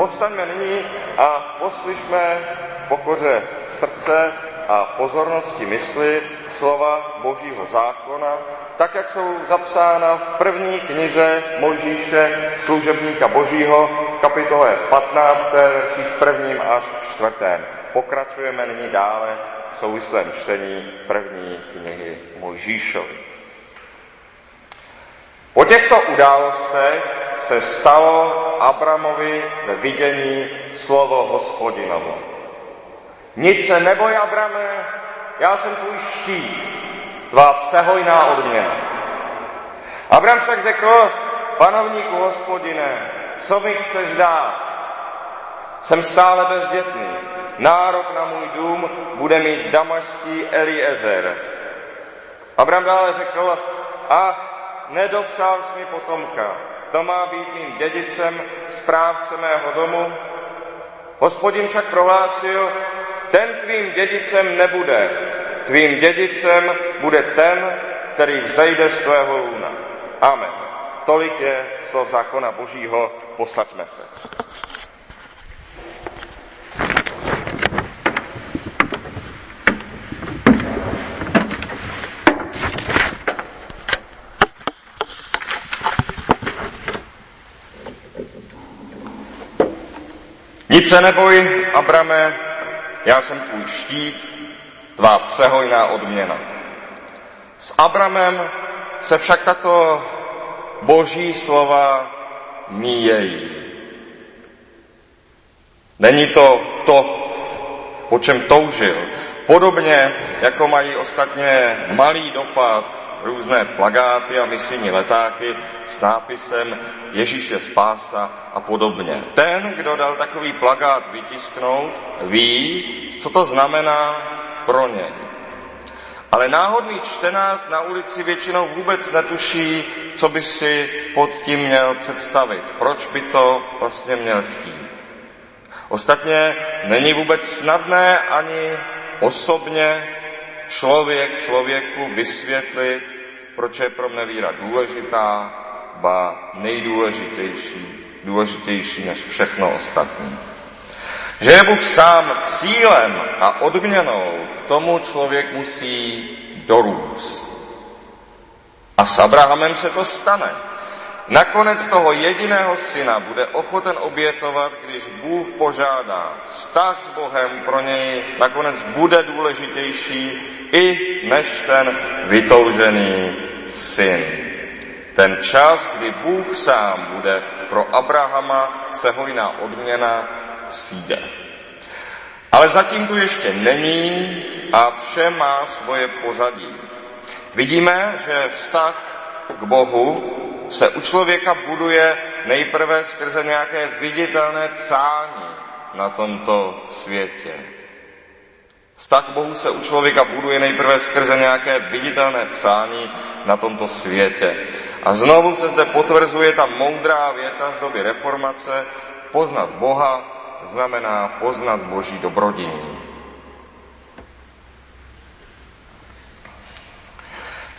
povstaňme nyní a poslyšme pokoře srdce a pozornosti mysli slova Božího zákona, tak, jak jsou zapsána v první knize Mojžíše, služebníka Božího, v kapitole 15, verších prvním až čtvrtém. Pokračujeme nyní dále v souvislém čtení první knihy Mojžíšovi. Po těchto událostech se stalo Abramovi ve vidění slovo hospodinovo. Nic se neboj, Abrame, já jsem tvůj štít, tvá přehojná odměna. Abram však řekl, panovníku hospodine, co mi chceš dát? Jsem stále bezdětný. Nárok na můj dům bude mít damašský Eliezer. Abram dále řekl, ach, nedopřál jsi mi potomka. To má být mým dědicem, správce mého domu. Hospodin však prohlásil, ten tvým dědicem nebude. Tvým dědicem bude ten, který vzejde z tvého lůna. Amen. Tolik je slov zákona Božího, posaďme se. Nic se neboj, Abrame, já jsem tvůj štít, tvá přehojná odměna. S Abramem se však tato boží slova míjejí. Není to to, po čem toužil. Podobně, jako mají ostatně malý dopad různé plagáty a misijní letáky s nápisem Ježíš je spása a podobně. Ten, kdo dal takový plagát vytisknout, ví, co to znamená pro něj. Ale náhodný čtenář na ulici většinou vůbec netuší, co by si pod tím měl představit. Proč by to vlastně měl chtít. Ostatně není vůbec snadné ani osobně člověk člověku vysvětlit, proč je pro mne víra důležitá, ba nejdůležitější, důležitější než všechno ostatní. Že je Bůh sám cílem a odměnou, k tomu člověk musí dorůst. A s Abrahamem se to stane. Nakonec toho jediného syna bude ochoten obětovat, když Bůh požádá. Vztah s Bohem pro něj nakonec bude důležitější i než ten vytoužený syn. Ten čas, kdy Bůh sám bude pro Abrahama přehojná odměna, přijde. Ale zatím tu ještě není a vše má svoje pozadí. Vidíme, že vztah k Bohu se u člověka buduje nejprve skrze nějaké viditelné psání na tomto světě. Vztah k Bohu se u člověka buduje nejprve skrze nějaké viditelné psání na tomto světě. A znovu se zde potvrzuje ta moudrá věta z doby reformace, poznat Boha znamená poznat Boží dobrodiní.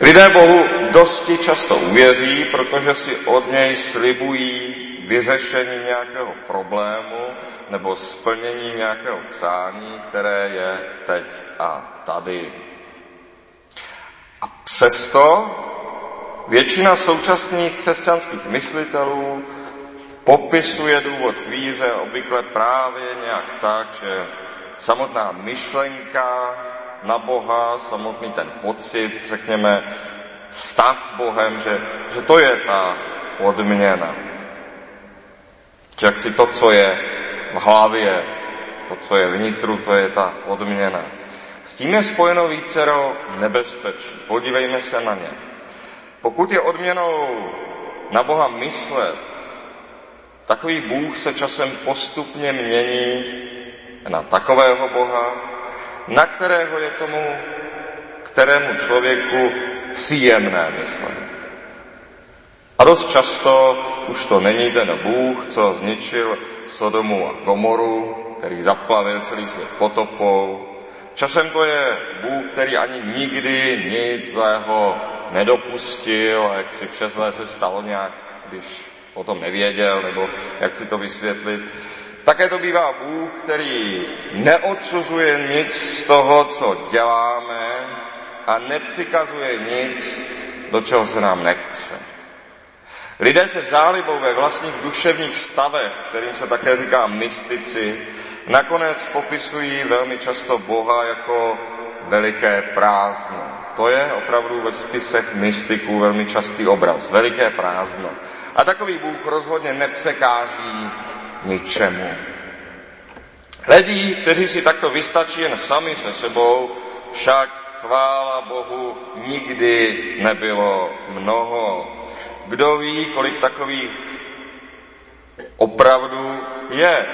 Lidé Bohu dosti často uvěří, protože si od něj slibují vyřešení nějakého problému nebo splnění nějakého přání, které je teď a tady. A přesto většina současných křesťanských myslitelů popisuje důvod k víře obvykle právě nějak tak, že samotná myšlenka na Boha, samotný ten pocit, řekněme, vztah s Bohem, že, že to je ta odměna. Jak si to, co je v hlavě, to, co je vnitru, to je ta odměna. S tím je spojeno vícero nebezpečí. Podívejme se na ně. Pokud je odměnou na Boha myslet, takový Bůh se časem postupně mění na takového Boha, na kterého je tomu, kterému člověku příjemné myslet. A dost často už to není ten Bůh, co zničil Sodomu a Gomoru, který zaplavil celý svět potopou. Časem to je Bůh, který ani nikdy nic zlého nedopustil, a jak si přes se stalo nějak, když o tom nevěděl, nebo jak si to vysvětlit. Také to bývá Bůh, který neodsuzuje nic z toho, co děláme a nepřikazuje nic, do čeho se nám nechce. Lidé se zálibou ve vlastních duševních stavech, kterým se také říká mystici, nakonec popisují velmi často Boha jako veliké prázdno. To je opravdu ve spisech mystiků velmi častý obraz. Veliké prázdno. A takový Bůh rozhodně nepřekáží ničemu. Lidí, kteří si takto vystačí jen sami se sebou, však chvála Bohu nikdy nebylo mnoho. Kdo ví, kolik takových opravdu je.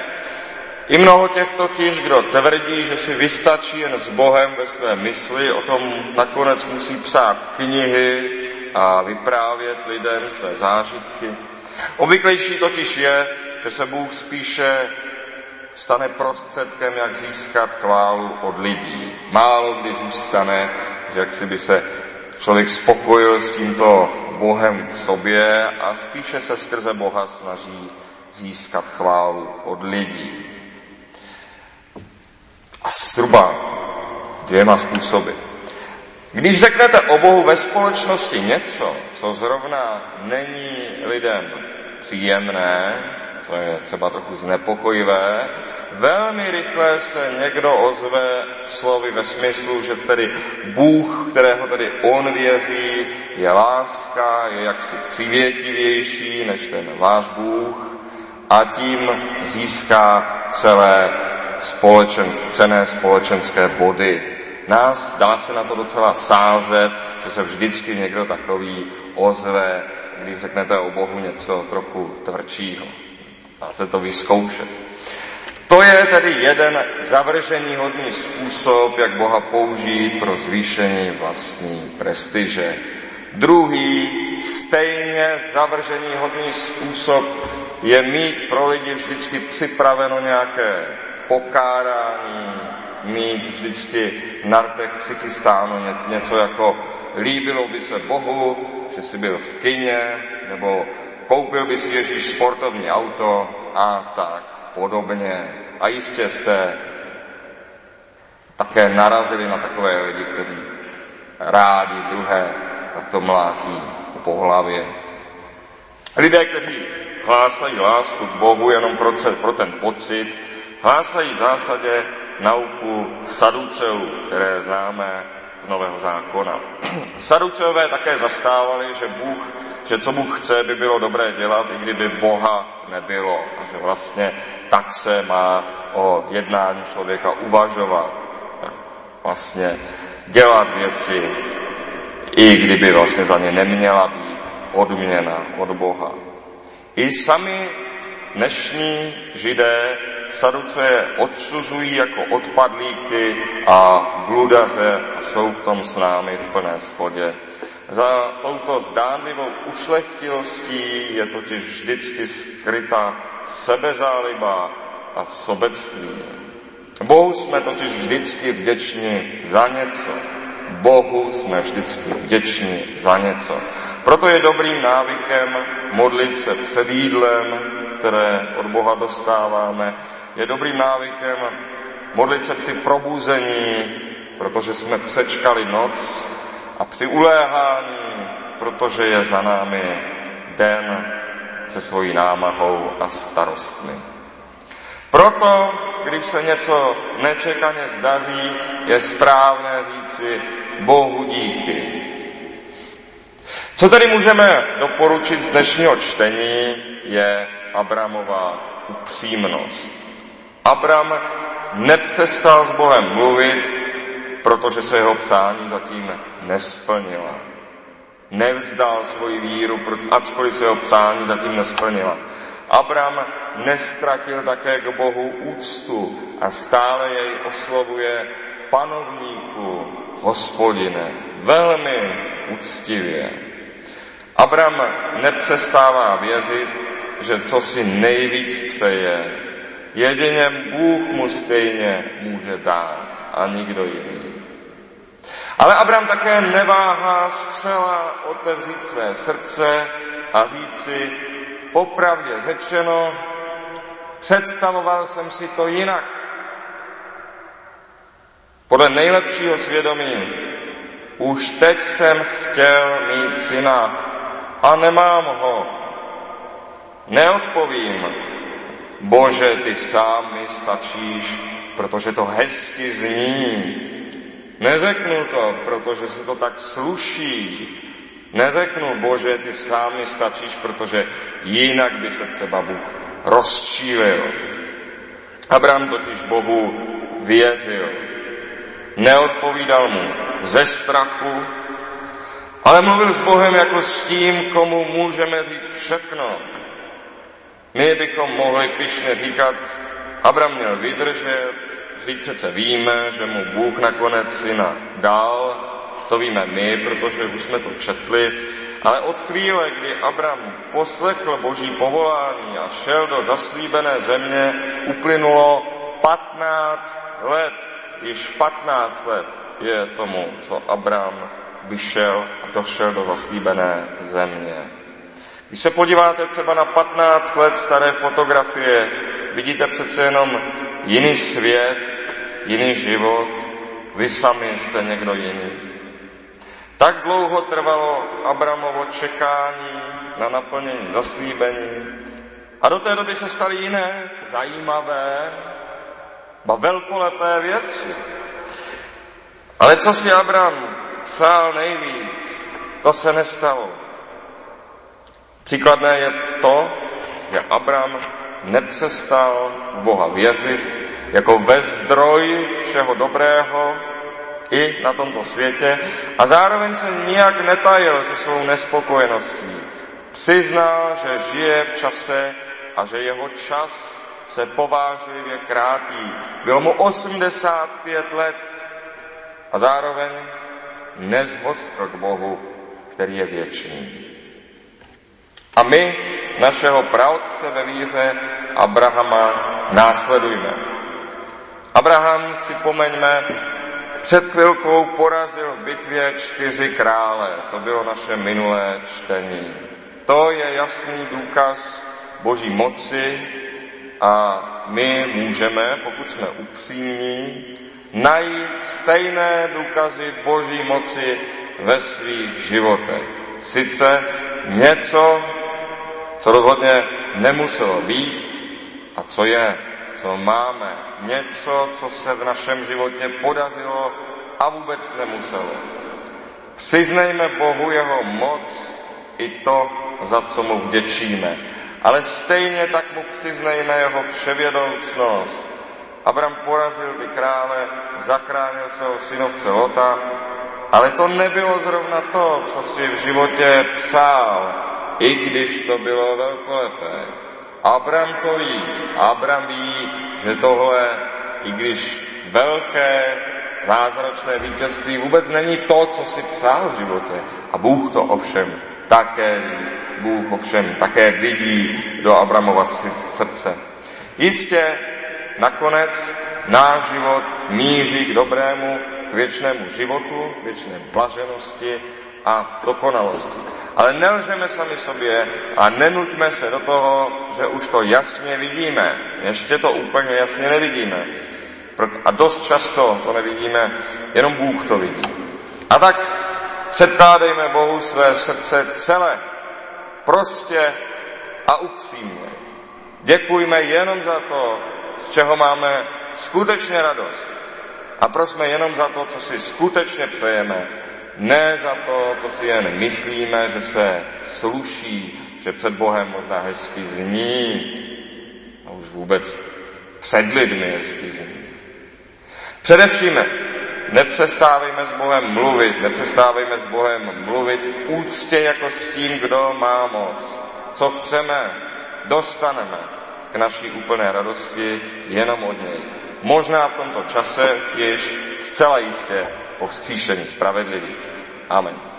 I mnoho těch totiž, kdo tvrdí, že si vystačí jen s Bohem ve své mysli, o tom nakonec musí psát knihy a vyprávět lidem své zážitky. Obvyklejší totiž je, že se Bůh spíše stane prostředkem, jak získat chválu od lidí. Málo kdy zůstane, že jak si by se člověk spokojil s tímto Bohem v sobě a spíše se skrze Boha snaží získat chválu od lidí. A zhruba dvěma způsoby. Když řeknete o Bohu ve společnosti něco, co zrovna není lidem příjemné, co je třeba trochu znepokojivé, velmi rychle se někdo ozve slovy ve smyslu, že tedy Bůh, kterého tedy on věří, je láska, je jaksi přivětivější než ten váš Bůh a tím získá celé společen, cené společenské body. Nás dá se na to docela sázet, že se vždycky někdo takový ozve, když řeknete o Bohu něco trochu tvrdšího. Dá se to vyzkoušet. To je tedy jeden zavržení hodný způsob, jak Boha použít pro zvýšení vlastní prestiže. Druhý, stejně zavržení hodný způsob je mít pro lidi vždycky připraveno nějaké pokárání, mít vždycky na rtech přichystáno něco jako líbilo by se Bohu, že jsi byl v kině, nebo koupil by si Ježíš sportovní auto a tak podobně. A jistě jste také narazili na takové lidi, kteří rádi druhé takto mlátí po hlavě. Lidé, kteří hlásají lásku k Bohu jenom pro, pro ten pocit, hlásají v zásadě nauku saduceů, které známe z Nového zákona. Saduceové také zastávali, že Bůh, že co Bůh chce, by bylo dobré dělat, i kdyby Boha nebylo. A že vlastně tak se má o jednání člověka uvažovat. Vlastně dělat věci, i kdyby vlastně za ně neměla být odměna od Boha. I sami dnešní židé saduce odsuzují jako odpadlíky a bludaře a jsou v tom s námi v plné schodě. Za touto zdánlivou ušlechtilostí je totiž vždycky skryta sebezáliba a sobectví. Bohu jsme totiž vždycky vděční za něco. Bohu jsme vždycky vděční za něco. Proto je dobrým návykem modlit se před jídlem, které od Boha dostáváme. Je dobrým návykem modlit se při probuzení, protože jsme přečkali noc a při uléhání, protože je za námi den se svojí námahou a starostmi. Proto, když se něco nečekaně zdaří, je správné říci Bohu díky. Co tedy můžeme doporučit z dnešního čtení, je Abramová upřímnost. Abram nepřestal s Bohem mluvit, protože se jeho přání zatím nesplnila. Nevzdal svoji víru, ačkoliv se jeho přání zatím nesplnila. Abram nestratil také k Bohu úctu a stále jej oslovuje panovníku, hospodine, velmi úctivě. Abram nepřestává věřit, že co si nejvíc přeje, jedině Bůh mu stejně může dát a nikdo jiný. Ale Abram také neváhá zcela otevřít své srdce a říci, popravdě řečeno, Představoval jsem si to jinak. Podle nejlepšího svědomí už teď jsem chtěl mít syna a nemám ho. Neodpovím, Bože, ty sám mi stačíš, protože to hezky zní. Neřeknu to, protože se to tak sluší. Neřeknu, Bože, ty sám mi stačíš, protože jinak by se třeba Bůh rozčílil. Abraham totiž Bohu věřil. Neodpovídal mu ze strachu, ale mluvil s Bohem jako s tím, komu můžeme říct všechno. My bychom mohli pišně říkat, Abram měl vydržet, vždyť přece víme, že mu Bůh nakonec syna dal, to víme my, protože už jsme to četli, ale od chvíle, kdy Abram poslechl boží povolání a šel do zaslíbené země, uplynulo 15 let. Již 15 let je tomu, co Abram vyšel a došel do zaslíbené země. Když se podíváte třeba na 15 let staré fotografie, vidíte přece jenom jiný svět, jiný život, vy sami jste někdo jiný. Tak dlouho trvalo Abramovo čekání na naplnění zaslíbení a do té doby se staly jiné zajímavé, ba velkolepé věci. Ale co si Abram přál nejvíc, to se nestalo. Příkladné je to, že Abram nepřestal v Boha věřit jako ve zdroj všeho dobrého i na tomto světě a zároveň se nijak netajil se svou nespokojeností. Přiznal, že žije v čase a že jeho čas se povážlivě krátí. Bylo mu 85 let a zároveň nezhoskl k Bohu, který je věčný. A my našeho pravdce ve víře Abrahama následujme. Abraham, připomeňme, před chvilkou porazil v bitvě čtyři krále. To bylo naše minulé čtení. To je jasný důkaz boží moci a my můžeme, pokud jsme upřímní, najít stejné důkazy boží moci ve svých životech. Sice něco, co rozhodně nemuselo být a co je, co máme. Něco, co se v našem životě podařilo a vůbec nemuselo. Přiznejme Bohu jeho moc i to, za co mu vděčíme. Ale stejně tak mu přiznejme jeho vševědoucnost. Abram porazil ty krále, zachránil svého synovce Lota, ale to nebylo zrovna to, co si v životě psal, i když to bylo velkolepé. Abram to ví. Abram ví, že tohle, i když velké zázračné vítězství vůbec není to, co si psal v životě. A Bůh to ovšem také ví. Bůh ovšem také vidí do Abramova srdce. Jistě nakonec náš život míří k dobrému, k věčnému životu, věčné blaženosti a dokonalosti. Ale nelžeme sami sobě a nenuťme se do toho, že už to jasně vidíme. Ještě to úplně jasně nevidíme. A dost často to nevidíme, jenom Bůh to vidí. A tak předkládejme Bohu své srdce celé, prostě a upřímně. Děkujme jenom za to, z čeho máme skutečně radost. A prosme jenom za to, co si skutečně přejeme ne za to, co si jen myslíme, že se sluší, že před Bohem možná hezky zní a už vůbec před lidmi hezky zní. Především nepřestávejme s Bohem mluvit, nepřestávejme s Bohem mluvit v úctě jako s tím, kdo má moc. Co chceme, dostaneme k naší úplné radosti jenom od něj. Možná v tomto čase již zcela jistě po vzkříšení spravedlivých. Amen.